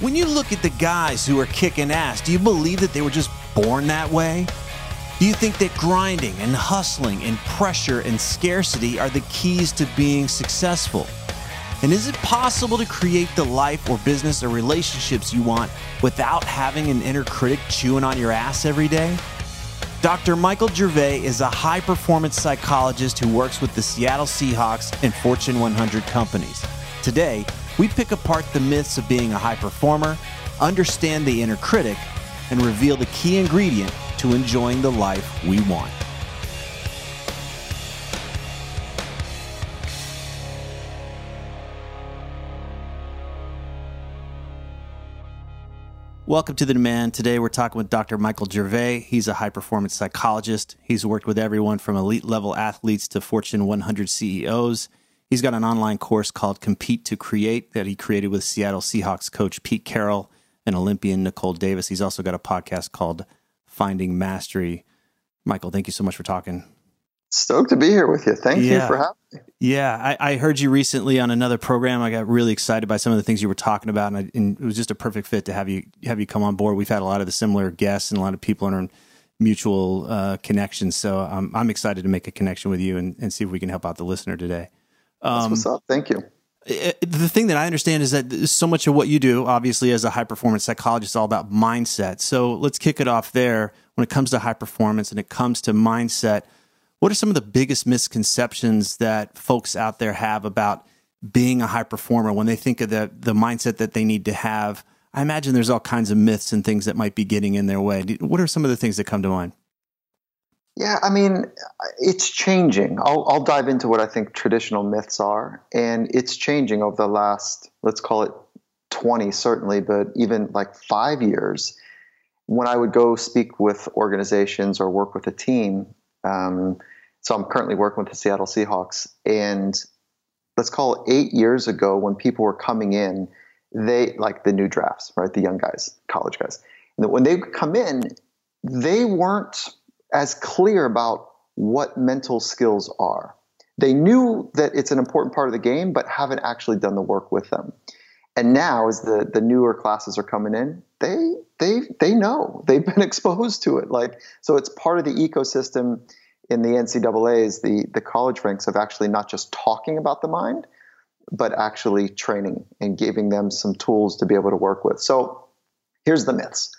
When you look at the guys who are kicking ass, do you believe that they were just born that way? Do you think that grinding and hustling and pressure and scarcity are the keys to being successful? And is it possible to create the life or business or relationships you want without having an inner critic chewing on your ass every day? Dr. Michael Gervais is a high performance psychologist who works with the Seattle Seahawks and Fortune 100 companies. Today, we pick apart the myths of being a high performer, understand the inner critic, and reveal the key ingredient to enjoying the life we want. Welcome to The New Man. Today we're talking with Dr. Michael Gervais. He's a high performance psychologist. He's worked with everyone from elite level athletes to Fortune 100 CEOs. He's got an online course called Compete to Create that he created with Seattle Seahawks coach Pete Carroll and Olympian Nicole Davis. He's also got a podcast called Finding Mastery. Michael, thank you so much for talking. Stoked to be here with you. Thank yeah. you for having me. Yeah, I, I, heard you recently on another program. I got really excited by some of the things you were talking about, and, I, and, it was just a perfect fit to have you have you come on board. We've had a lot of the similar guests and a lot of people in our mutual uh, connections. So um, I'm excited to make a connection with you and, and see if we can help out the listener today. Um, That's what's up. Thank you. the thing that I understand is that so much of what you do, obviously, as a high performance psychologist, is all about mindset. So let's kick it off there. When it comes to high performance and it comes to mindset, what are some of the biggest misconceptions that folks out there have about being a high performer when they think of the the mindset that they need to have? I imagine there's all kinds of myths and things that might be getting in their way. What are some of the things that come to mind? Yeah, I mean, it's changing. I'll, I'll dive into what I think traditional myths are, and it's changing over the last, let's call it 20 certainly, but even like five years. When I would go speak with organizations or work with a team, um, so I'm currently working with the Seattle Seahawks, and let's call it eight years ago when people were coming in, they like the new drafts, right? The young guys, college guys. And when they come in, they weren't as clear about what mental skills are. They knew that it's an important part of the game, but haven't actually done the work with them. And now, as the, the newer classes are coming in, they they they know they've been exposed to it. Like so, it's part of the ecosystem in the NCAA's, the the college ranks of actually not just talking about the mind, but actually training and giving them some tools to be able to work with. So, here's the myths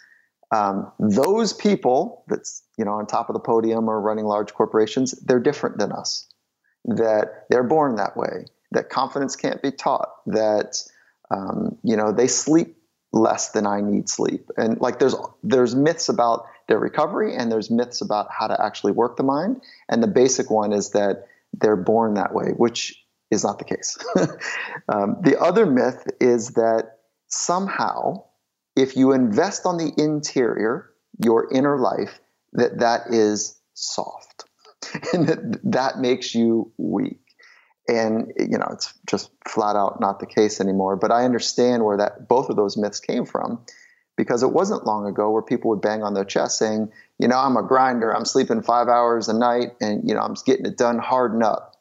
um, those people that's you know on top of the podium or running large corporations they're different than us. That they're born that way. That confidence can't be taught. That um, you know they sleep less than i need sleep. And like there's there's myths about their recovery and there's myths about how to actually work the mind. And the basic one is that they're born that way which is not the case. Um, the other myth is that somehow if you invest on the interior, your inner life, that that is soft and that that makes you weak. And you know, it's just flat out not the case anymore. But I understand where that both of those myths came from, because it wasn't long ago where people would bang on their chest saying, you know, I'm a grinder. I'm sleeping five hours a night, and you know, I'm getting it done hard up.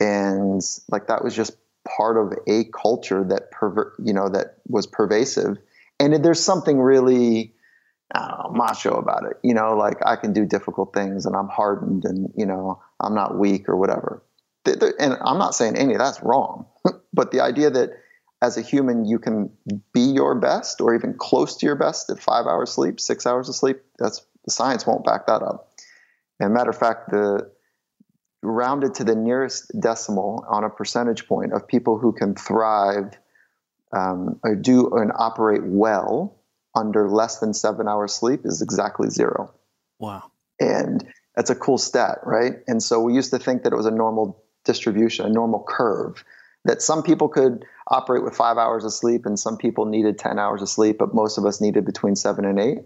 And like that was just part of a culture that perver- you know that was pervasive. And there's something really know, macho about it. You know, like I can do difficult things and I'm hardened and, you know, I'm not weak or whatever. And I'm not saying any of that's wrong, but the idea that as a human you can be your best or even close to your best at five hours sleep, six hours of sleep, that's the science won't back that up. And matter of fact, the rounded to the nearest decimal on a percentage point of people who can thrive um, or do and operate well under less than seven hours sleep is exactly zero. Wow. And that's a cool stat, right? And so we used to think that it was a normal distribution, a normal curve, that some people could operate with five hours of sleep and some people needed 10 hours of sleep, but most of us needed between seven and eight.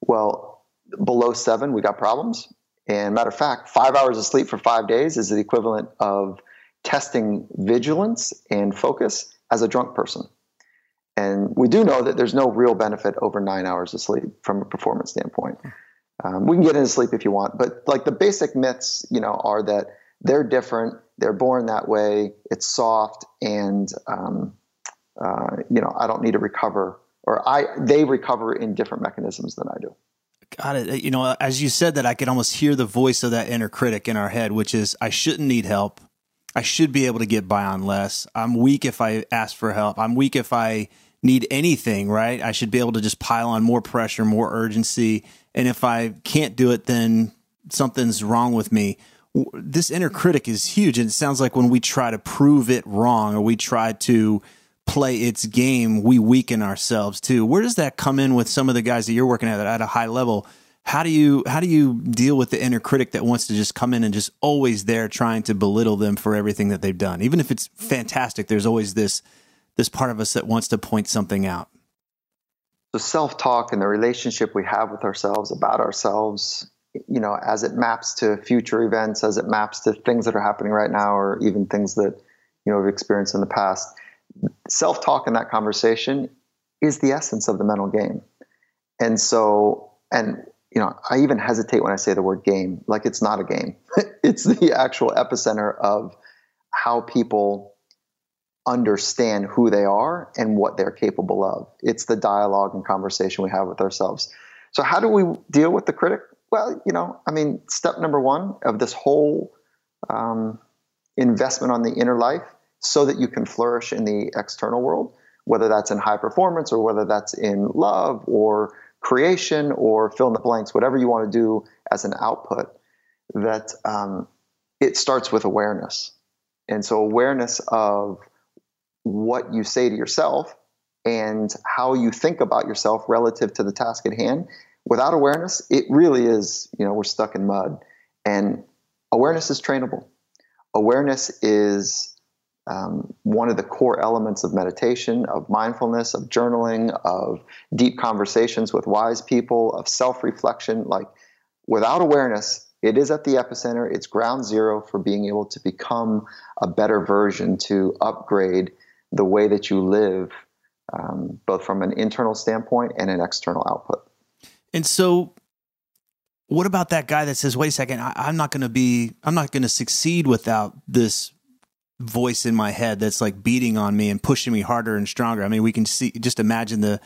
Well, below seven, we got problems. And matter of fact, five hours of sleep for five days is the equivalent of testing vigilance and focus as a drunk person. And we do know that there's no real benefit over nine hours of sleep from a performance standpoint. Um, we can get into sleep if you want, but like the basic myths, you know, are that they're different, they're born that way, it's soft, and um, uh, you know, I don't need to recover, or I they recover in different mechanisms than I do. Got it. You know, as you said that, I could almost hear the voice of that inner critic in our head, which is, I shouldn't need help. I should be able to get by on less. I'm weak if I ask for help. I'm weak if I need anything, right? I should be able to just pile on more pressure, more urgency. And if I can't do it, then something's wrong with me. This inner critic is huge. And it sounds like when we try to prove it wrong or we try to play its game, we weaken ourselves too. Where does that come in with some of the guys that you're working at at a high level? How do you how do you deal with the inner critic that wants to just come in and just always there trying to belittle them for everything that they've done? Even if it's fantastic, there's always this this part of us that wants to point something out? The self talk and the relationship we have with ourselves, about ourselves, you know, as it maps to future events, as it maps to things that are happening right now, or even things that, you know, we've experienced in the past. Self talk in that conversation is the essence of the mental game. And so, and, you know, I even hesitate when I say the word game, like it's not a game. it's the actual epicenter of how people understand who they are and what they're capable of. It's the dialogue and conversation we have with ourselves. So, how do we deal with the critic? Well, you know, I mean, step number one of this whole um, investment on the inner life so that you can flourish in the external world, whether that's in high performance or whether that's in love or creation or fill in the blanks, whatever you want to do as an output, that um, it starts with awareness. And so, awareness of what you say to yourself and how you think about yourself relative to the task at hand without awareness it really is you know we're stuck in mud and awareness is trainable awareness is um, one of the core elements of meditation of mindfulness of journaling of deep conversations with wise people of self-reflection like without awareness it is at the epicenter it's ground zero for being able to become a better version to upgrade the way that you live, um, both from an internal standpoint and an external output. And so, what about that guy that says, "Wait a second, I, I'm not going to be, I'm not going to succeed without this voice in my head that's like beating on me and pushing me harder and stronger." I mean, we can see, just imagine the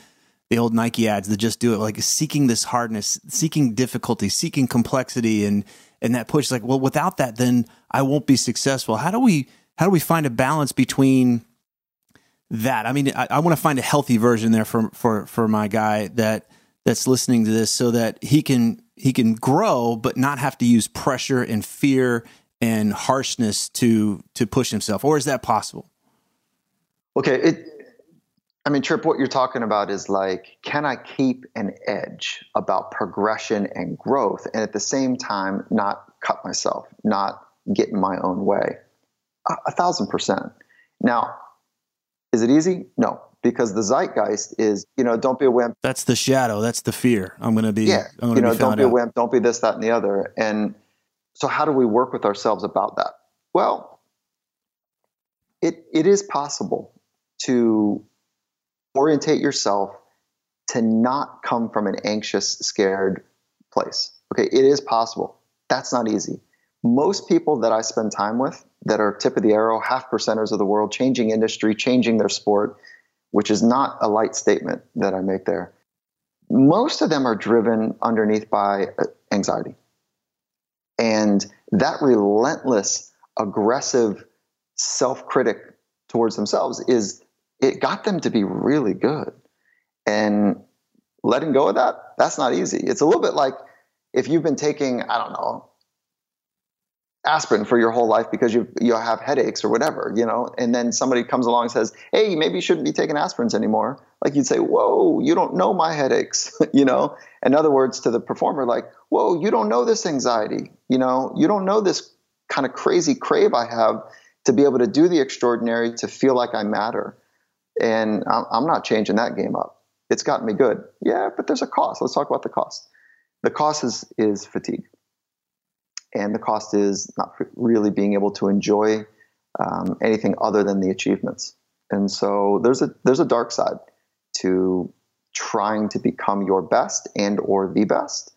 the old Nike ads that just do it, like seeking this hardness, seeking difficulty, seeking complexity, and and that push. Like, well, without that, then I won't be successful. How do we how do we find a balance between that. I mean, I, I want to find a healthy version there for for for my guy that that's listening to this, so that he can he can grow, but not have to use pressure and fear and harshness to to push himself. Or is that possible? Okay, it. I mean, Tripp, what you're talking about is like, can I keep an edge about progression and growth, and at the same time not cut myself, not get in my own way? A, a thousand percent. Now, is it easy? No, because the zeitgeist is, you know, don't be a wimp. That's the shadow. That's the fear. I'm going to be, yeah, you know, be don't be out. a wimp. Don't be this, that, and the other. And so, how do we work with ourselves about that? Well, it, it is possible to orientate yourself to not come from an anxious, scared place. Okay, it is possible. That's not easy. Most people that I spend time with that are tip of the arrow, half percenters of the world, changing industry, changing their sport, which is not a light statement that I make there. Most of them are driven underneath by uh, anxiety. And that relentless, aggressive self critic towards themselves is it got them to be really good. And letting go of that, that's not easy. It's a little bit like if you've been taking, I don't know, aspirin for your whole life because you you have headaches or whatever, you know, and then somebody comes along and says, "Hey, maybe you shouldn't be taking aspirins anymore." Like you'd say, "Whoa, you don't know my headaches," you know. In other words, to the performer, like, "Whoa, you don't know this anxiety," you know, you don't know this kind of crazy crave I have to be able to do the extraordinary, to feel like I matter. And I'm not changing that game up. It's gotten me good. Yeah, but there's a cost. Let's talk about the cost. The cost is, is fatigue. And the cost is not really being able to enjoy um, anything other than the achievements. And so there's a there's a dark side to trying to become your best and or the best.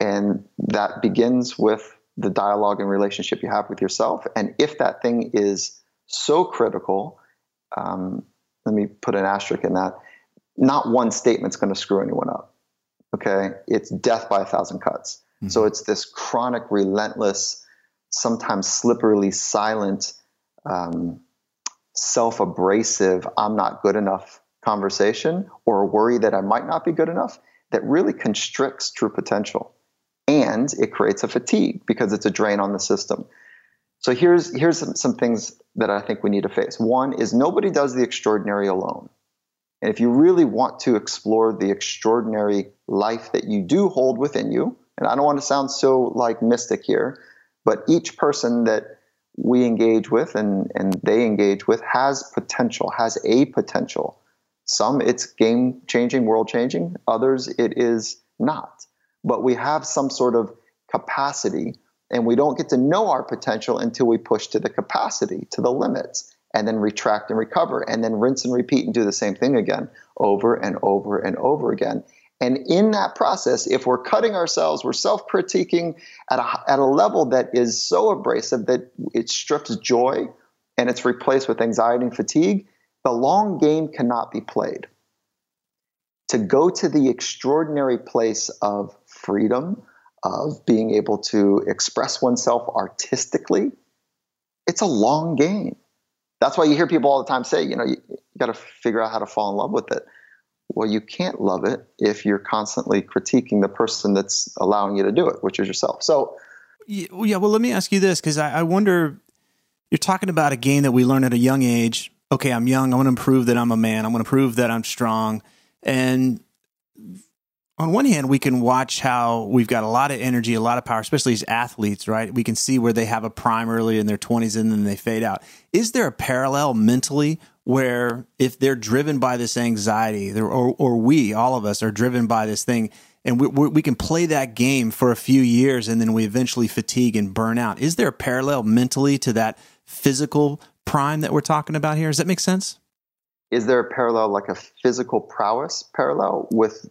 And that begins with the dialogue and relationship you have with yourself. And if that thing is so critical, um, let me put an asterisk in that. Not one statement's going to screw anyone up. Okay, it's death by a thousand cuts. Mm-hmm. So it's this chronic, relentless, sometimes slipperily silent, um, self-abrasive. I'm not good enough conversation, or a worry that I might not be good enough that really constricts true potential and it creates a fatigue because it's a drain on the system. So here's here's some, some things that I think we need to face. One is nobody does the extraordinary alone. And if you really want to explore the extraordinary life that you do hold within you, and I don't want to sound so like mystic here, but each person that we engage with and, and they engage with has potential, has a potential. Some it's game changing, world changing, others it is not but we have some sort of capacity and we don't get to know our potential until we push to the capacity, to the limits, and then retract and recover, and then rinse and repeat and do the same thing again over and over and over again. And in that process, if we're cutting ourselves, we're self critiquing at a, at a level that is so abrasive that it strips joy and it's replaced with anxiety and fatigue, the long game cannot be played. To go to the extraordinary place of freedom of being able to express oneself artistically, it's a long game. That's why you hear people all the time say, you know, you, you got to figure out how to fall in love with it. Well, you can't love it if you're constantly critiquing the person that's allowing you to do it, which is yourself. So, yeah, well, let me ask you this because I, I wonder you're talking about a game that we learn at a young age. Okay, I'm young. I want to prove that I'm a man. I want to prove that I'm strong. And on one hand, we can watch how we've got a lot of energy, a lot of power, especially as athletes, right? We can see where they have a prime early in their 20s and then they fade out. Is there a parallel mentally where if they're driven by this anxiety, or, or we, all of us, are driven by this thing, and we, we can play that game for a few years and then we eventually fatigue and burn out? Is there a parallel mentally to that physical prime that we're talking about here? Does that make sense? Is there a parallel, like a physical prowess parallel with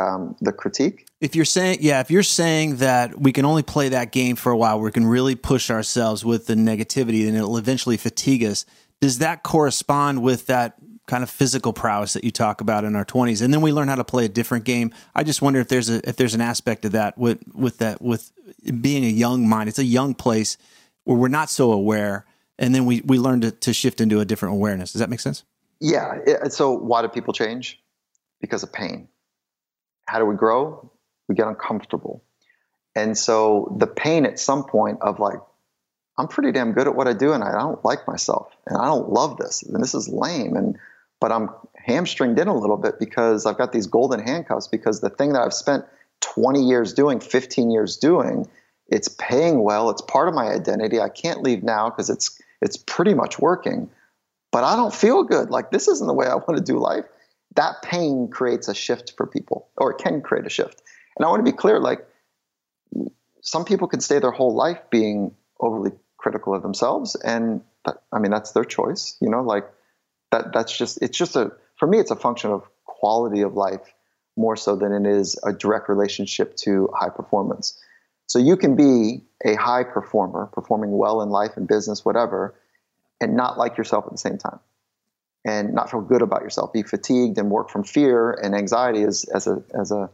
um, the critique. If you're saying, yeah, if you're saying that we can only play that game for a while, we can really push ourselves with the negativity, and it'll eventually fatigue us. Does that correspond with that kind of physical prowess that you talk about in our 20s, and then we learn how to play a different game? I just wonder if there's a if there's an aspect of that with with that with being a young mind. It's a young place where we're not so aware, and then we we learn to, to shift into a different awareness. Does that make sense? Yeah. So why do people change? Because of pain how do we grow? We get uncomfortable. And so the pain at some point of like, I'm pretty damn good at what I do and I don't like myself and I don't love this and this is lame and but I'm hamstringed in a little bit because I've got these golden handcuffs because the thing that I've spent 20 years doing, 15 years doing, it's paying well, it's part of my identity. I can't leave now because it's it's pretty much working. But I don't feel good. Like this isn't the way I want to do life that pain creates a shift for people, or it can create a shift. And I want to be clear like, some people can stay their whole life being overly critical of themselves, and I mean, that's their choice. You know, like that. That's just it's just a for me. It's a function of quality of life more so than it is a direct relationship to high performance. So you can be a high performer, performing well in life and business, whatever, and not like yourself at the same time, and not feel good about yourself. Be fatigued and work from fear and anxiety as as a as a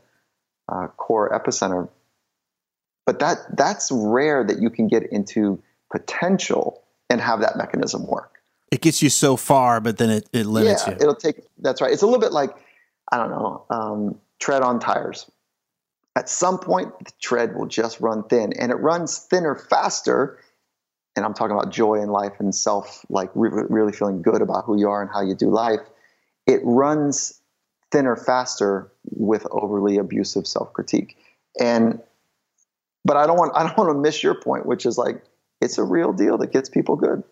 uh, core epicenter. But that that's rare that you can get into potential and have that mechanism work. It gets you so far, but then it, it limits yeah, you. It'll take. That's right. It's a little bit like I don't know, um, tread on tires. At some point, the tread will just run thin, and it runs thinner faster. And I'm talking about joy in life and self, like re- really feeling good about who you are and how you do life. It runs thinner faster with overly abusive self critique. And but I don't want I don't want to miss your point, which is like it's a real deal that gets people good.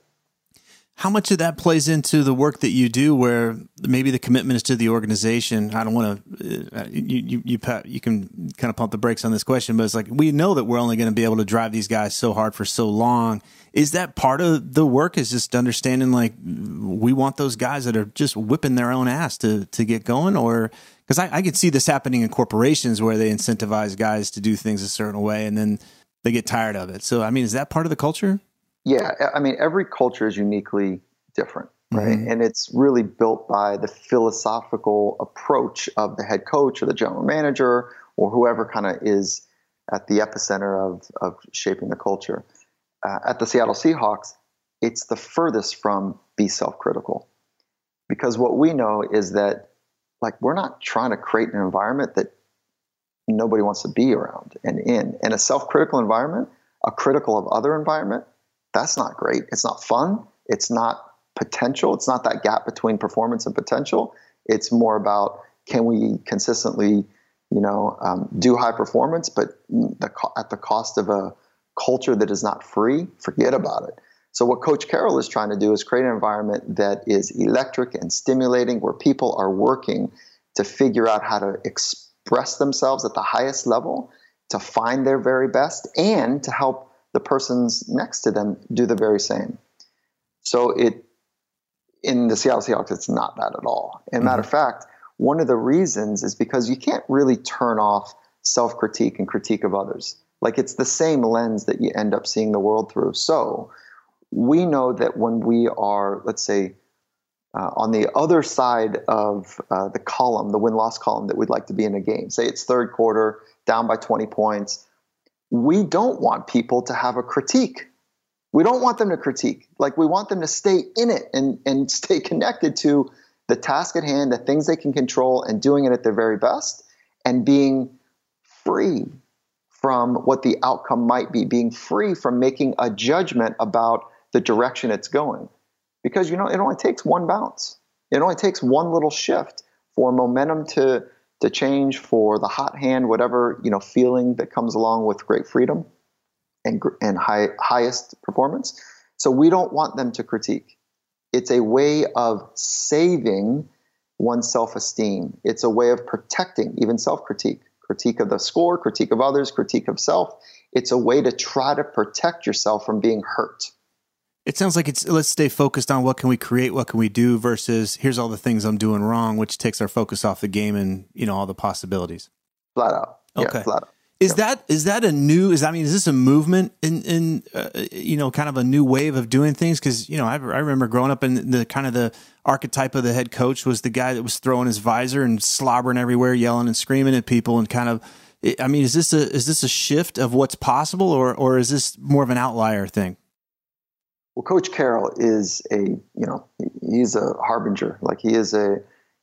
How much of that plays into the work that you do, where maybe the commitment is to the organization? I don't want to. Uh, you you you, you can kind of pump the brakes on this question, but it's like we know that we're only going to be able to drive these guys so hard for so long. Is that part of the work? Is just understanding like we want those guys that are just whipping their own ass to to get going, or because I, I can see this happening in corporations where they incentivize guys to do things a certain way, and then they get tired of it. So, I mean, is that part of the culture? Yeah, I mean, every culture is uniquely different, right? Mm-hmm. And it's really built by the philosophical approach of the head coach or the general manager or whoever kind of is at the epicenter of, of shaping the culture. Uh, at the Seattle Seahawks, it's the furthest from be self critical. Because what we know is that, like, we're not trying to create an environment that nobody wants to be around and in. And a self critical environment, a critical of other environment, that's not great. It's not fun. It's not potential. It's not that gap between performance and potential. It's more about can we consistently, you know, um, do high performance, but the, at the cost of a culture that is not free. Forget about it. So what Coach Carroll is trying to do is create an environment that is electric and stimulating, where people are working to figure out how to themselves at the highest level, to find their very best, and to help the persons next to them do the very same. So it in the Seattle Seahawks, it's not that at all. And mm-hmm. matter of fact, one of the reasons is because you can't really turn off self critique and critique of others. Like it's the same lens that you end up seeing the world through. So we know that when we are, let's say, uh, on the other side of uh, the column, the win loss column that we'd like to be in a game, say it's third quarter, down by 20 points, we don't want people to have a critique. We don't want them to critique. Like we want them to stay in it and, and stay connected to the task at hand, the things they can control, and doing it at their very best and being free from what the outcome might be, being free from making a judgment about the direction it's going. Because you know, it only takes one bounce. It only takes one little shift for momentum to to change for the hot hand, whatever you know feeling that comes along with great freedom and and high, highest performance. So we don't want them to critique. It's a way of saving one's self-esteem. It's a way of protecting even self-critique, critique of the score, critique of others, critique of self. It's a way to try to protect yourself from being hurt. It sounds like it's let's stay focused on what can we create, what can we do versus here's all the things I'm doing wrong, which takes our focus off the game and you know all the possibilities. Flat out. Okay. Yeah, flat out. Is yeah. that is that a new? Is I mean, is this a movement in in uh, you know kind of a new wave of doing things? Because you know I, I remember growing up in the kind of the archetype of the head coach was the guy that was throwing his visor and slobbering everywhere, yelling and screaming at people, and kind of. I mean, is this a is this a shift of what's possible, or or is this more of an outlier thing? Well, Coach Carroll is a you know he's a harbinger. Like he is a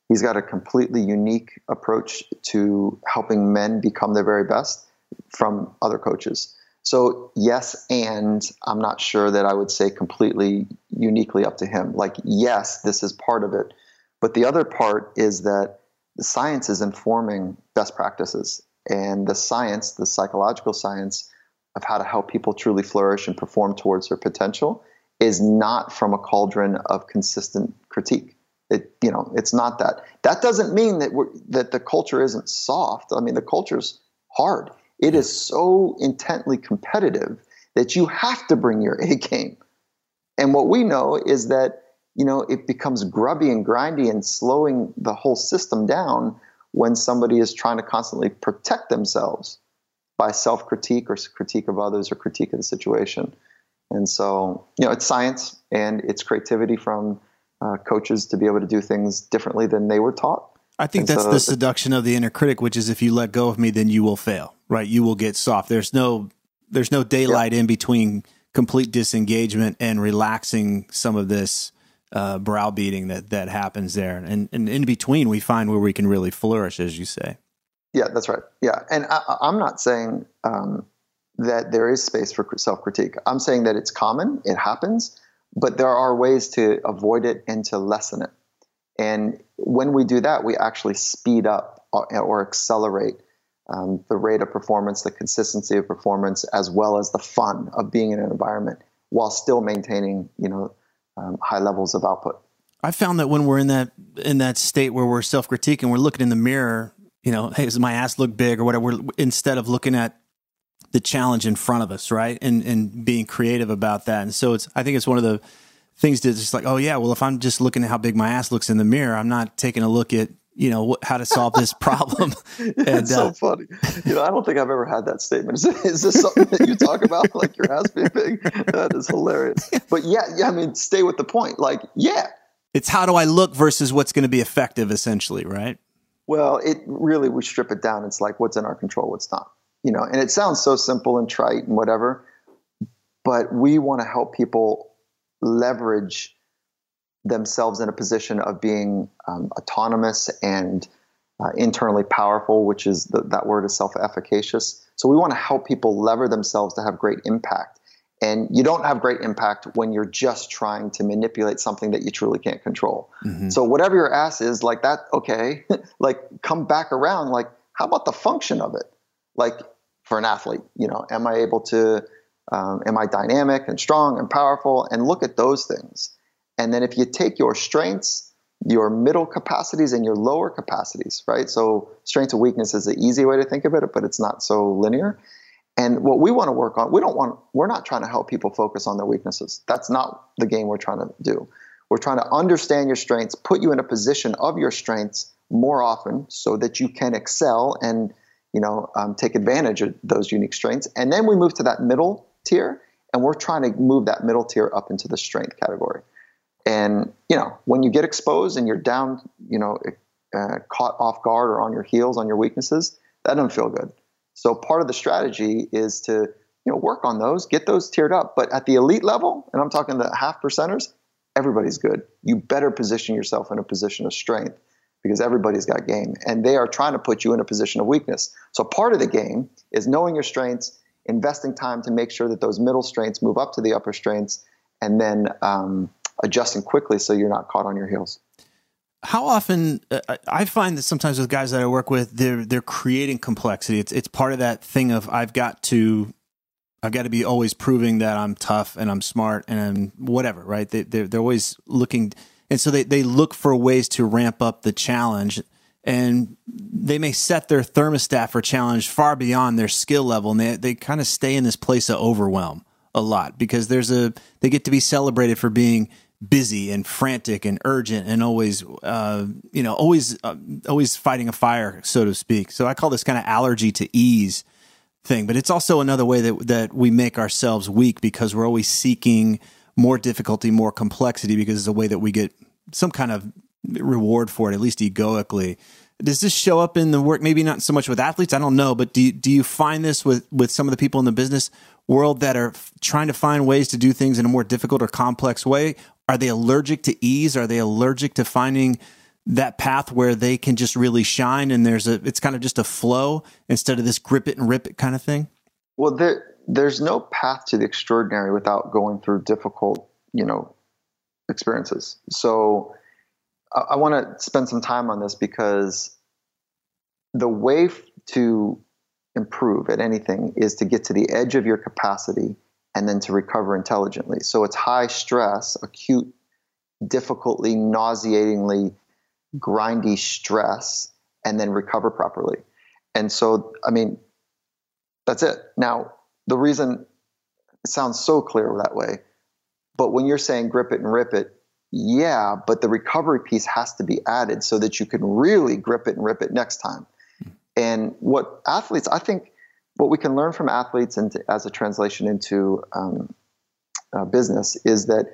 he's got a completely unique approach to helping men become their very best from other coaches. So yes, and I'm not sure that I would say completely uniquely up to him. Like yes, this is part of it, but the other part is that the science is informing best practices, and the science, the psychological science of how to help people truly flourish and perform towards their potential is not from a cauldron of consistent critique. It, you know, it's not that. That doesn't mean that we're, that the culture isn't soft. I mean, the culture's hard. It is so intently competitive that you have to bring your A game. And what we know is that, you know, it becomes grubby and grindy and slowing the whole system down when somebody is trying to constantly protect themselves by self critique or critique of others or critique of the situation. And so, you know, it's science and it's creativity from uh, coaches to be able to do things differently than they were taught. I think And that's so the seduction of the inner critic, which is if you let go of me, then you will fail, right? You will get soft. There's no, there's no daylight in between complete disengagement and relaxing some of this uh, browbeating that that happens there, and and in between we find where we can really flourish, as you say. Yeah, that's right. Yeah, and I, I- I'm not saying um, that there is space for self critique. I'm saying that it's common, it happens, but there are ways to avoid it and to lessen it. And when we do that, we actually speed up or, or accelerate um, the rate of performance, the consistency of performance, as well as the fun of being in an environment while still maintaining, you know, um, high levels of output. I found that when we're in that in that state where we're self critiquing, we're looking in the mirror, you know, hey, does my ass look big or whatever? We're, instead of looking at the challenge in front of us, right, and and being creative about that. And so it's, I think it's one of the things to just like, oh yeah, well, if I'm just looking at how big my ass looks in the mirror, I'm not taking a look at you know how to solve this problem. and it's so uh, funny. You know, I don't think I've ever had that statement. Is, is this something that you talk about, like your ass being big? That is hilarious. But yeah, yeah. I mean, stay with the point. Like, yeah. it's how do I look versus what's going to be effective, essentially, right? Well, it really we strip it down. It's like what's in our control, what's not. You know, and it sounds so simple and trite and whatever, but we want to help people leverage themselves in a position of being um, autonomous and uh, internally powerful, which is the, that word is self-efficacious. So we want to help people lever themselves to have great impact. And you don't have great impact when you're just trying to manipulate something that you truly can't control. So whatever your ass is, like that, okay, like come back around. Like, how about the function of it? Like for an athlete, you know, am I able to, um, am I dynamic and strong and powerful? And look at those things. And then if you take your strengths, your middle capacities and your lower capacities, right? So strengths and weaknesses is the easy way to think of it, but it's not so linear. And what we want to work on, we don't want, we're not trying to help people focus on their weaknesses. That's not the game we're trying to do. We're trying to understand your strengths, put you in a position of your strengths more often so that you can excel and, you know, um, take advantage of those unique strengths. And then we move to that middle tier and we're trying to move that middle tier up into the strength category. And, you know, when you get exposed and you're down, you know, uh, caught off guard or on your heels on your weaknesses, that doesn't feel good. So part of the strategy is to you know work on those, get those tiered up. But at the elite level, and I'm talking the half percenters, everybody's good. You better position yourself in a position of strength because everybody's got game, and they are trying to put you in a position of weakness. So part of the game is knowing your strengths, investing time to make sure that those middle strengths move up to the upper strengths, and then um, adjusting quickly so you're not caught on your heels. how often uh, I find that sometimes with guys that I work with, they're they're creating complexity. It's it's part of that thing of I've got to I've got to be always proving that I'm tough and I'm smart and whatever, right? They they're, they're always looking, and so they they look for ways to ramp up the challenge, and they may set their thermostat for challenge far beyond their skill level, and they they kind of stay in this place of overwhelm a lot because there's a they get to be celebrated for being busy and frantic and urgent and always uh, you know always uh, always fighting a fire so to speak. So i call this kind of allergy to ease thing but it's also another way that that we make ourselves weak because we're always seeking more difficulty more complexity because it's a way that we get some kind of reward for it at least egoically. Does this show up in the work? Maybe not so much with athletes i don't know but do you, do you find this with with some of the people in the business world that are f- trying to find ways to do things in a more difficult or complex way? Are they allergic to ease? Are they allergic to finding that path where they can just really shine and there's a it's kind of just a flow instead of this grip it and rip it kind of thing? Well, there, there's no path to the extraordinary without going through difficult, you know, experiences. So I, I want to spend some time on this because the way f- to improve at anything is to get to the edge of your capacity and then to recover intelligently. So it's high stress, acute, difficultly, nauseatingly, grindy stress, and then recover properly. And so, I mean, that's it. Now, the reason it sounds so clear that way, But when you're saying grip it and rip it, yeah, but the recovery piece has to be added so that you can really grip it and rip it next time. And what athletes, I think, what we can learn from athletes and as a translation into um, uh, business is that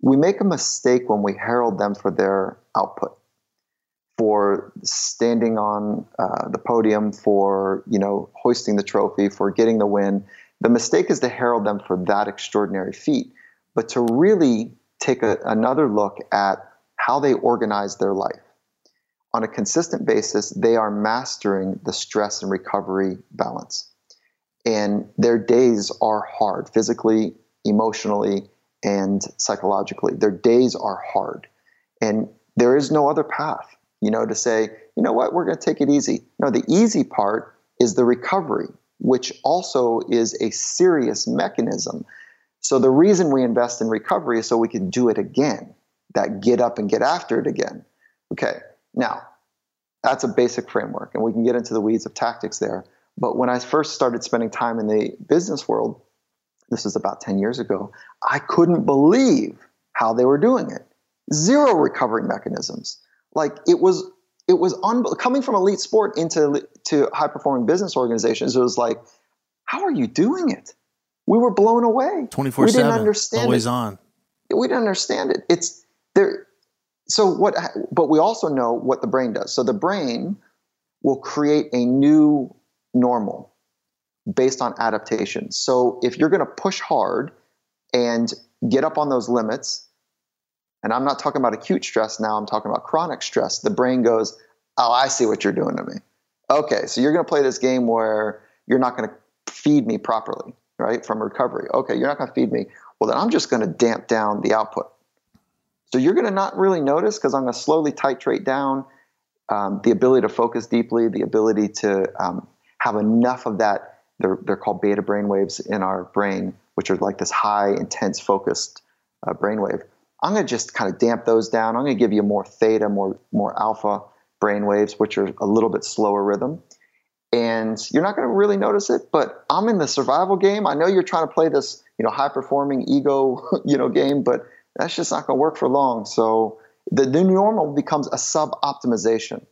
we make a mistake when we herald them for their output, for standing on uh, the podium, for you know hoisting the trophy, for getting the win. The mistake is to herald them for that extraordinary feat, but to really take a, another look at how they organize their life. On a consistent basis, they are mastering the stress and recovery balance. And their days are hard physically, emotionally, and psychologically. Their days are hard. And there is no other path, you know, to say, you know what, we're going to take it easy. No, the easy part is the recovery, which also is a serious mechanism so the reason we invest in recovery is so we can do it again, that get up and get after it again. Okay, now that's a basic framework, and we can get into the weeds of tactics there. But when I first started spending time in the business world, this was about 10 years ago, I couldn't believe how they were doing it. Zero recovery mechanisms. Like it was it was un- coming from elite sport into to high performing business organizations. It was like, how are you doing it? We were blown away. 24 7. We didn't understand always it. on. We didn't understand it. It's there. So what, but we also know what the brain does. So the brain will create a new normal based on adaptation. So if you're going to push hard and get up on those limits, and I'm not talking about acute stress now, I'm talking about chronic stress, the brain goes, Oh, I see what you're doing to me. Okay, so you're going to play this game where you're not going to feed me properly right, from recovery. Okay, you're not going to feed me. Well, then I'm just going to damp down the output. So you're going to not really notice because I'm going to slowly titrate down um, the ability to focus deeply, the ability to um, have enough of that. They're, they're called beta brain waves in our brain, which are like this high, intense, focused uh, brain wave. I'm going to just kind of damp those down. I'm going to give you more theta, more more alpha brain waves, which are a little bit slower rhythm and you're not going to really notice it but i'm in the survival game. I know you're trying to play this you know high performing ego you know game but that's just not going to work for long. So the new normal becomes a sub optimization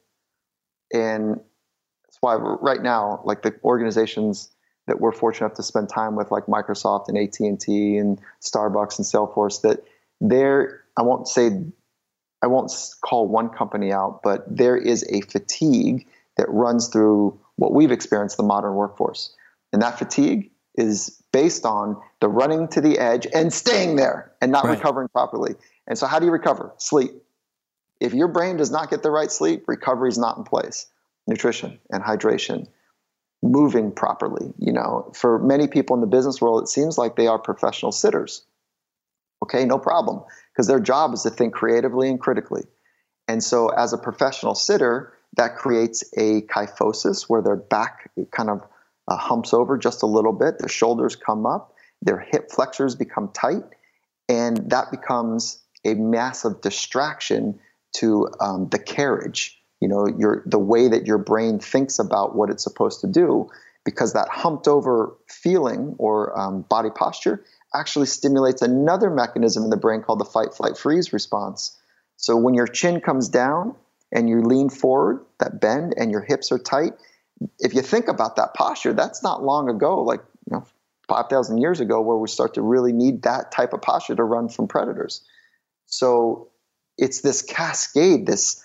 and that's why right now like the organizations that we're fortunate enough to spend time with like microsoft and at&t and starbucks and salesforce that they're i won't say i won't call one company out but there is a fatigue that runs through what we've experienced the modern workforce. And that fatigue is based on the running to the edge and staying there and not right. recovering properly. And so, how do you recover? Sleep. If your brain does not get the right sleep, recovery is not in place. Nutrition and hydration, moving properly. You know, for many people in the business world, it seems like they are professional sitters. Okay, no problem, because their job is to think creatively and critically. And so, as a professional sitter, that creates a kyphosis where their back kind of uh, humps over just a little bit, their shoulders come up, their hip flexors become tight, and that becomes a massive distraction to um, the carriage. You know, your the way that your brain thinks about what it's supposed to do, because that humped over feeling or um, body posture actually stimulates another mechanism in the brain called the fight, flight, freeze response. So when your chin comes down, and you lean forward, that bend, and your hips are tight. If you think about that posture, that's not long ago, like you know, 5,000 years ago, where we start to really need that type of posture to run from predators. So it's this cascade, this,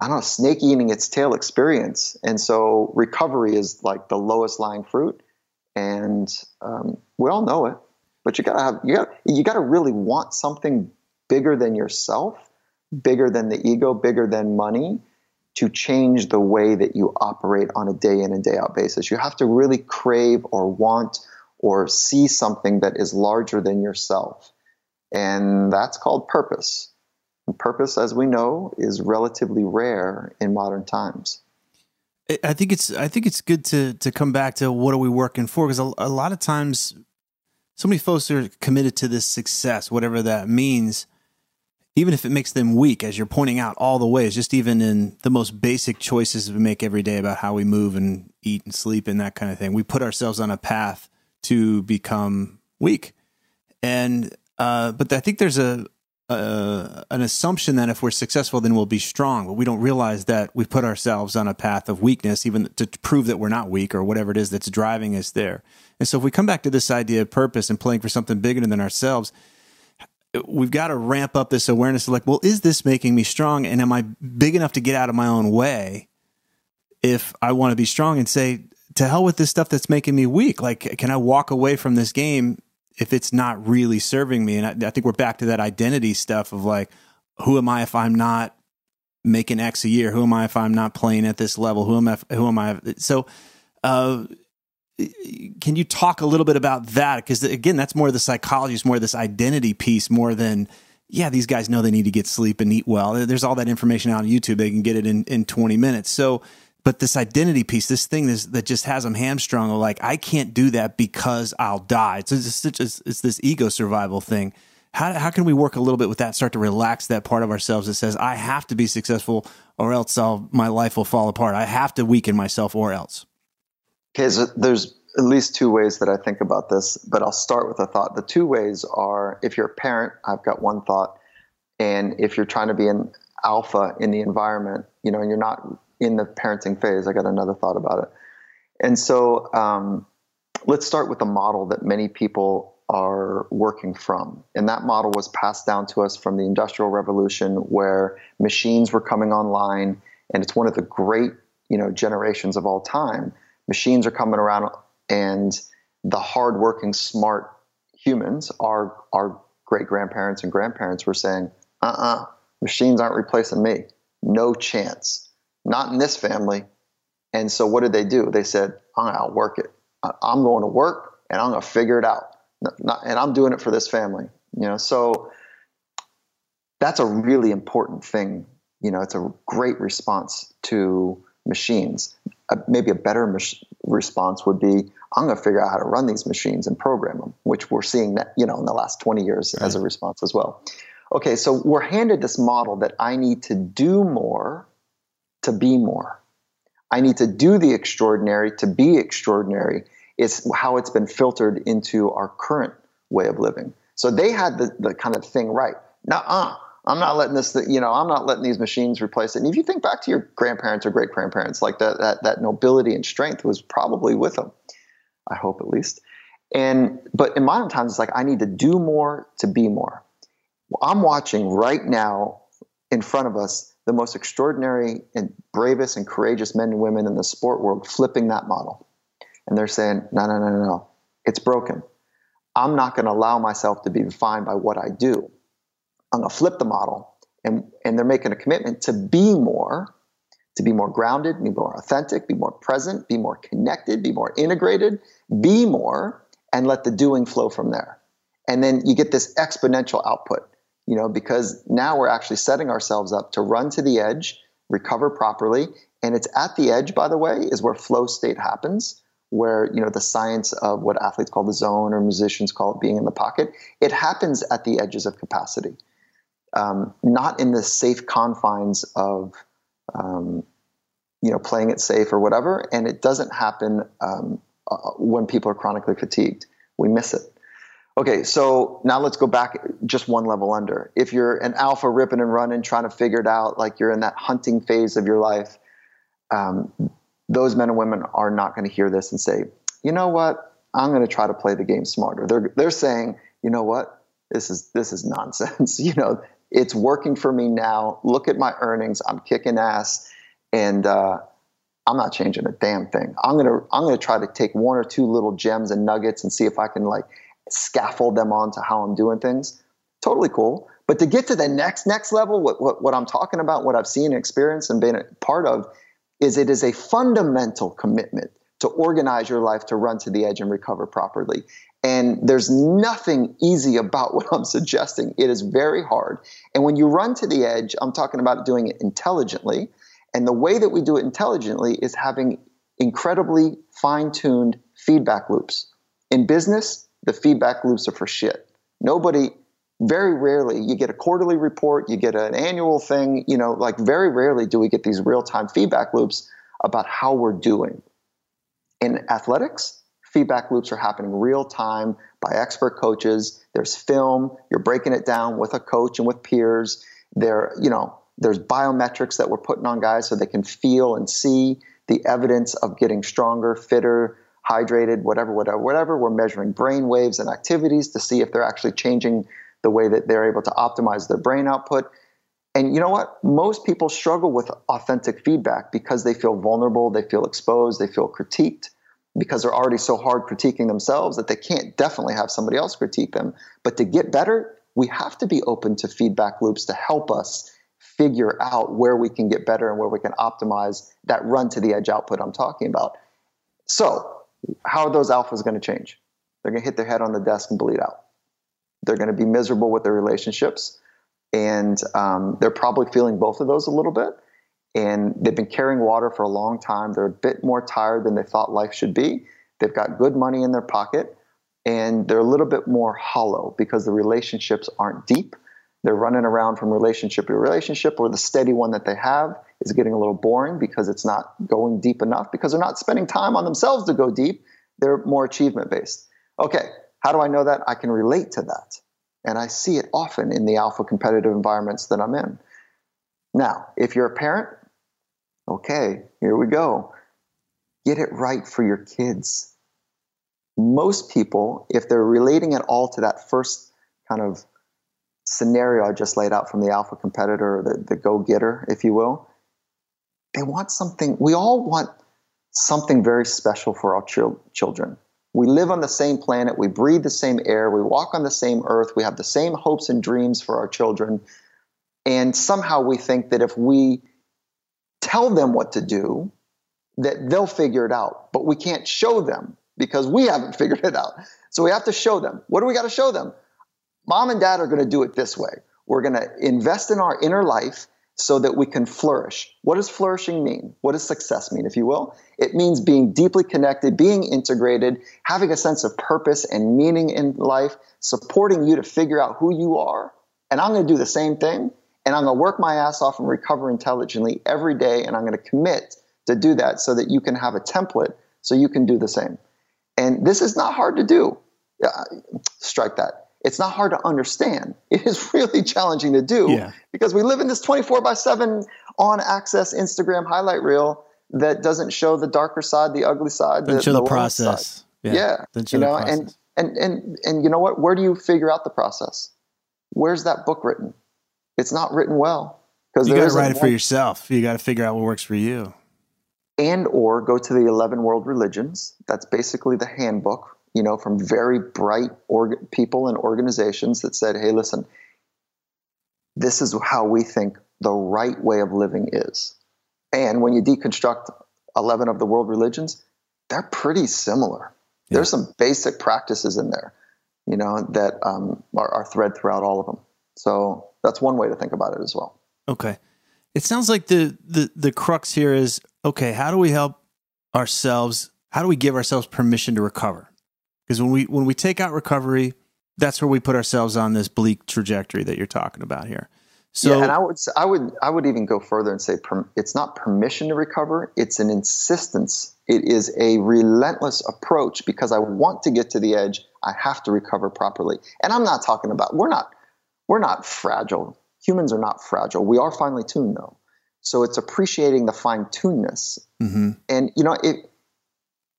I don't know, snake eating its tail experience. And so recovery is like the lowest lying fruit. And um, we all know it, but you gotta have, you gotta, you gotta really want something bigger than yourself bigger than the ego, bigger than money, to change the way that you operate on a day in and day out basis. You have to really crave or want or see something that is larger than yourself. And that's called purpose. And purpose, as we know, is relatively rare in modern times. I think it's I think it's good to to come back to what are we working for because a, a lot of times so many folks are committed to this success, whatever that means, even if it makes them weak, as you're pointing out all the ways, just even in the most basic choices we make every day about how we move and eat and sleep and that kind of thing, we put ourselves on a path to become weak. And Uh, but I think there's a, a, an assumption that if we're successful, then we'll be strong. But we don't realize that we put ourselves on a path of weakness, even to prove that we're not weak or whatever it is that's driving us there. And so, if we come back to this idea of purpose and playing for something bigger than ourselves, we've got to ramp up this awareness of like, well, is this making me strong? And am I big enough to get out of my own way if I want to be strong and say, to hell with this stuff that's making me weak? Like, can I walk away from this game if it's not really serving me? And I, I think we're back to that identity stuff of like, who am I if I'm not making X a year? Who am I if I'm not playing at this level? Who am I? Who am I? So, uh, can you talk a little bit about that? Because again, that's more of the psychology, it's more of this identity piece, more than yeah, these guys know they need to get sleep and eat well. There's all that information out on YouTube; they can get it in in 20 minutes. So, but this identity piece, this thing this, that just has them hamstrung, like I can't do that because I'll die. It's it's, it's, it's this ego survival thing. How, how can we work a little bit with that? Start to relax that part of ourselves that says I have to be successful, or else I'll, my life will fall apart. I have to weaken myself, or else. Okay, so there's at least two ways that I think about this, but I'll start with a thought. The two ways are if you're a parent, I've got one thought, and if you're trying to be an alpha in the environment, you know, and you're not in the parenting phase, I got another thought about it. And so um, let's start with the model that many people are working from. And that model was passed down to us from the Industrial Revolution, where machines were coming online, and it's one of the great, you know, generations of all time machines are coming around and the hardworking, smart humans, our our great grandparents and grandparents were saying, uh uh machines aren't replacing me. No chance. Not in this family. And so what did they do? They said, I'll work it. I'm going to work and I'm going to figure it out. and I'm doing it for this family. You know, so that's a really important thing. You know, it's a great response to machines a, maybe a better mach- response would be i'm going to figure out how to run these machines and program them which we're seeing that you know in the last 20 years right. as a response as well. Okay so we're handed this model that i need to do more to be more. I need to do the extraordinary to be extraordinary. It's how it's been filtered into our current way of living. So they had the, the kind of thing right now uh I'm not letting this, you know, I'm not letting these machines replace it. And if you think back to your grandparents or great grandparents, like that, that, that nobility and strength was probably with them. I hope at least. And, but in modern times, it's like, I need to do more to be more. Well, I'm watching right now in front of us the most extraordinary and bravest and courageous men and women in the sport world flipping that model. And they're saying, no, no, no, no, no. It's broken. I'm not going to allow myself to be defined by what I do. I'm going to flip the model. And, and they're making a commitment to be more, to be more grounded, be more authentic, be more present, be more connected, be more integrated, be more, and let the doing flow from there. And then you get this exponential output, you know, because now we're actually setting ourselves up to run to the edge, recover properly. And it's at the edge, by the way, is where flow state happens where you know the science of what athletes call the zone or musicians call it being in the pocket it happens at the edges of capacity um, not in the safe confines of um, you know playing it safe or whatever. And it doesn't happen um, uh, when people are chronically fatigued. We miss it. Okay so now let's go back just one level under. If you're an alpha ripping and running trying to figure it out like you're in that hunting phase of your life um, those men and women are not going to hear this and say you know what? I'm going to try to play the game smarter. They're, they're saying you know what? This is this is nonsense. You know it's working for me now. Look at my earnings. I'm kicking ass, and uh, I'm not changing a damn thing. I'm gonna I'm gonna try to take one or two little gems and nuggets and see if I can like scaffold them onto how I'm doing things. Totally cool. But to get to the next next level, what what, what I'm talking about, what I've seen and experienced and been a part of, is it is a fundamental commitment to organize your life to run to the edge and recover properly. And there's nothing easy about what I'm suggesting. It is very hard. And when you run to the edge, I'm talking about doing it intelligently. And the way that we do it intelligently is having incredibly fine tuned feedback loops. In business, the feedback loops are for shit. Nobody, very rarely, you get a quarterly report, you get an annual thing, you know, like very rarely do we get these real time feedback loops about how we're doing. In athletics, feedback loops are happening real time by expert coaches. There's film. You're breaking it down with a coach and with peers. There, you know, there's biometrics that we're putting on guys so they can feel and see the evidence of getting stronger, fitter, hydrated, whatever, whatever, whatever. We're measuring brain waves and activities to see if they're actually changing the way that they're able to optimize their brain output. And you know what? Most people struggle with authentic feedback because they feel vulnerable, they feel exposed, they feel critiqued because they're already so hard critiquing themselves that they can't definitely have somebody else critique them. But to get better, we have to be open to feedback loops to help us figure out where we can get better and where we can optimize that run to the edge output I'm talking about. So, how are those alphas going to change? They're going to hit their head on the desk and bleed out. They're going to be miserable with their relationships. And um, they're probably feeling both of those a little bit. And they've been carrying water for a long time. They're a bit more tired than they thought life should be. They've got good money in their pocket. And they're a little bit more hollow because the relationships aren't deep they're running around from relationship to relationship, or the steady one that they have is getting a little boring because it's not going deep enough because they're not spending time on themselves to go deep. They're more achievement based. Okay, how do I know that? I can relate to that. And I see it often in the alpha competitive environments that I'm in. Now, if you're a parent, okay, here we go. Get it right for your kids. Most people, if they're relating at all to that first kind of scenario I just laid out from the alpha competitor, the, the go getter, if you will, they want something. We all want something very special for our ch- children. We live on the same planet, we breathe the same air, we walk on the same earth, we have the same hopes and dreams for our children. And somehow we think that if we tell them what to do, that they'll figure it out. But we can't show them because we haven't figured it out. So we have to show them. What do we got to show them? mom and dad are going to do it this way. We're going to invest in our inner life so that we can flourish. What does flourishing mean? What does success mean, if you will? It means being deeply connected, being integrated, having a sense of purpose and meaning in life, supporting you to figure out who you are. And I'm going to do the same thing. And I'm going to work my ass off and recover intelligently every day. And I'm going to commit to do that so that you can have a template so you can do the same. And this is not hard to do. Uh, strike that it's not hard to understand. It is really challenging to do yeah. because we live in this 24 by 7 on access Instagram highlight reel that doesn't show the darker side, the ugly side, the, show the, the process. Yeah. yeah. You know, and, and, and, and you know what? Where do you figure out the process? Where's that book written? It's not written well because you got to write it for yourself. You got to figure out what works for you. And or go to the 11 world religions. That's basically the handbook you know, from very bright org- people and organizations that said, hey, listen, this is how we think the right way of living is. And when you deconstruct 11 of the world religions, they're pretty similar. Yeah. There's some basic practices in there, you know, that um, are, are thread throughout all of them. So that's one way to think about it as well. Okay. It sounds like the, the, the crux here is okay, how do we help ourselves? How do we give ourselves permission to recover? Because when we when we take out recovery, that's where we put ourselves on this bleak trajectory that you're talking about here. So, yeah, and I would I would I would even go further and say per, it's not permission to recover; it's an insistence. It is a relentless approach because I want to get to the edge. I have to recover properly, and I'm not talking about we're not we're not fragile. Humans are not fragile. We are finely tuned though, so it's appreciating the fine tunedness. Mm-hmm. And you know, it,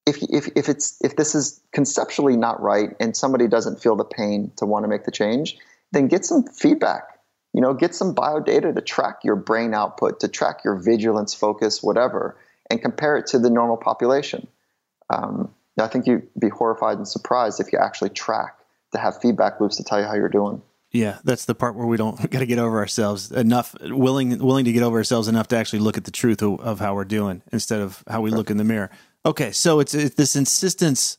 if, if, if it's if this is conceptually not right and somebody doesn't feel the pain to want to make the change then get some feedback you know get some bio data to track your brain output to track your vigilance focus whatever and compare it to the normal population um, i think you'd be horrified and surprised if you actually track to have feedback loops to tell you how you're doing yeah, that's the part where we don't got to get over ourselves enough, willing willing to get over ourselves enough to actually look at the truth of, of how we're doing instead of how we look in the mirror. Okay, so it's, it's this insistence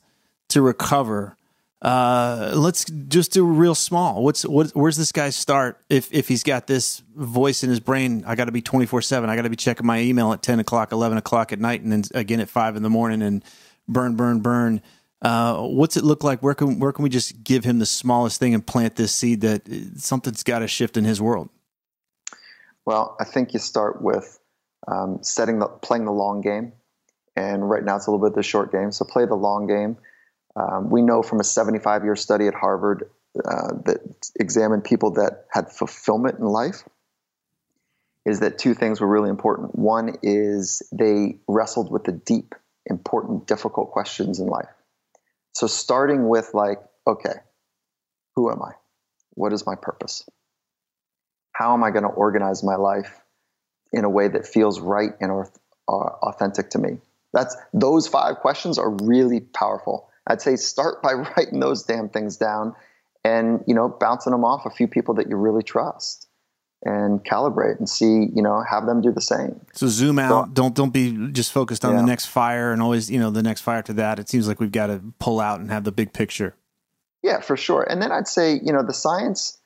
to recover. Uh, let's just do real small. What's what? Where's this guy start if if he's got this voice in his brain? I got to be twenty four seven. I got to be checking my email at ten o'clock, eleven o'clock at night, and then again at five in the morning, and burn, burn, burn. Uh, what's it look like? Where can where can we just give him the smallest thing and plant this seed that something's got to shift in his world? Well, I think you start with um, setting the playing the long game and right now it's a little bit the short game. So play the long game. Um, we know from a 75 year study at Harvard uh, that examined people that had fulfillment in life is that two things were really important. One is they wrestled with the deep, important, difficult questions in life. So starting with like, okay, who am I? What is my purpose? How am I going to organize my life in a way that feels right and uh, authentic to me? That's those five questions are really powerful. I'd say start by writing those damn things down and you know bouncing them off a few people that you really trust and calibrate and see, you know, have them do the same. So zoom out. So, don't don't be just focused on yeah. the next fire and always, you know, the next fire to that. It seems like we've got to pull out and have the big picture. Yeah, for sure. And then I'd say, you know, the science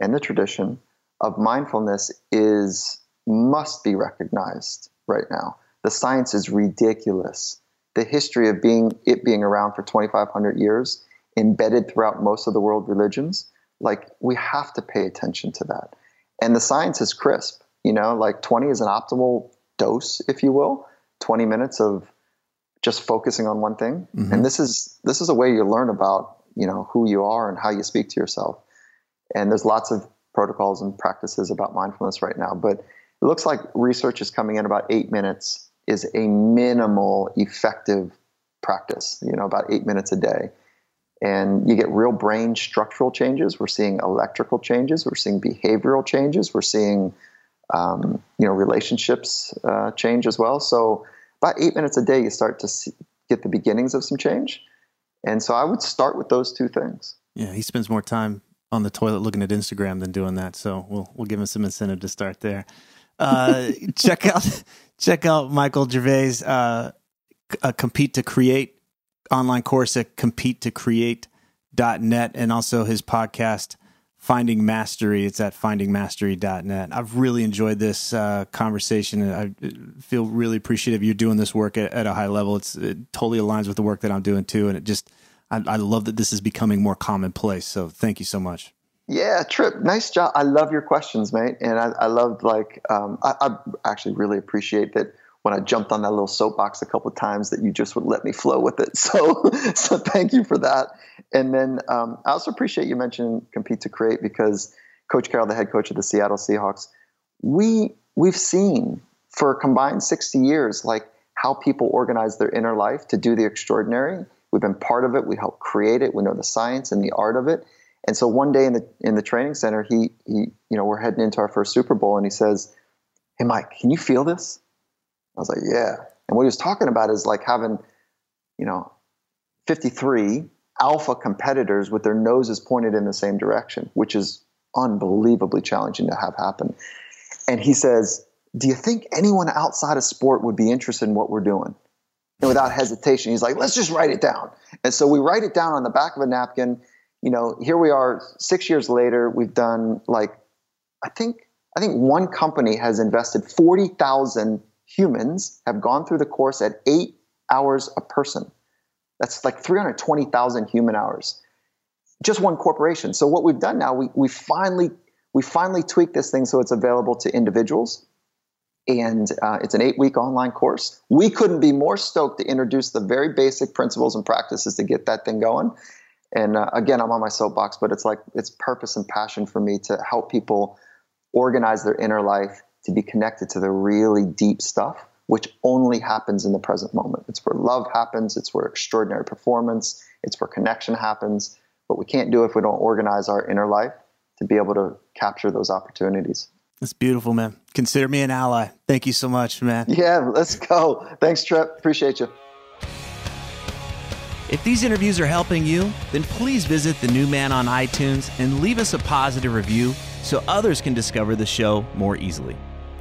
and the tradition of mindfulness is must be recognized right now. The science is ridiculous. The history of being it being around for 2500 years, embedded throughout most of the world religions, like we have to pay attention to that and the science is crisp. You know, like 20 is an optimal dose, if you will. 20 minutes of just focusing on one thing, mm-hmm. and this is this is a way you learn about you know who you are and how you speak to yourself. And there's lots of protocols and practices about mindfulness right now, but it looks like research is coming in about eight minutes is a minimal effective practice. You know, about eight minutes a day and you get real brain structural changes. We're seeing electrical changes. We're seeing behavioral changes. We're seeing um, you know relationships uh, change as well. So about eight minutes a day, you start to see, get the beginnings of some change. And so I would start with those two things. Yeah, he spends more time on the toilet looking at Instagram than doing that. So we'll we'll give him some incentive to start there. Uh, check out check out Michael Gervais. Uh, uh, compete to create online course at compete to create.net and also his podcast finding mastery. It's at findingmastery.net i've really enjoyed this uh, conversation. And i feel really appreciative you're doing this work at, at, a high level. It's it totally aligns with the work that i'm doing too and it just I, I love that this is becoming more commonplace so thank you so much. Yeah, Tripp, nice job. I love your questions, mate, and I, I love like um, I, I actually really appreciate that when I jumped on that little soapbox a couple of times that you just would let me flow with it. So, so thank you for that. And then um, I also appreciate you mentioning compete to create because Coach Carroll, the head coach of the Seattle Seahawks, we we've seen for a combined 60 years like how people organize their inner life to do the extraordinary. We've been part of it. We help create it. We know the science and the art of it. And so one day in the in the training center, he he you know we're heading into our first Super Bowl, and he says, "Hey Mike, can you feel this?" I was like, yeah. And what he was talking about is like having, you know, 53 alpha competitors with their noses pointed in the same direction, which is unbelievably challenging to have happen. And he says, Do you think anyone outside of sport would be interested in what we're doing? And without hesitation, he's like, Let's just write it down. And so we write it down on the back of a napkin. You know, here we are six years later. We've done like, I think, I think one company has invested 40,000 humans have gone through the course at eight hours a person. That's like 320,000 human hours. Just one corporation. So what we've done now, we, we finally we finally tweaked this thing so it's available to individuals, and uh, it's an eight week online course. We couldn't be more stoked to introduce the very basic principles and practices to get that thing going. And uh, again, I'm on my soapbox, but it's like it's purpose and passion for me to help people organize their inner life to be connected to the really deep stuff, which only happens in the present moment. It's where love happens, it's where extraordinary performance, it's where connection happens. But we can't do it if we don't organize our inner life to be able to capture those opportunities. That's beautiful, man. Consider me an ally. Thank you so much, man. Yeah, let's go. Thanks, Tripp. Appreciate you. If these interviews are helping you, then please visit the new man on iTunes and leave us a positive review so others can discover the show more easily.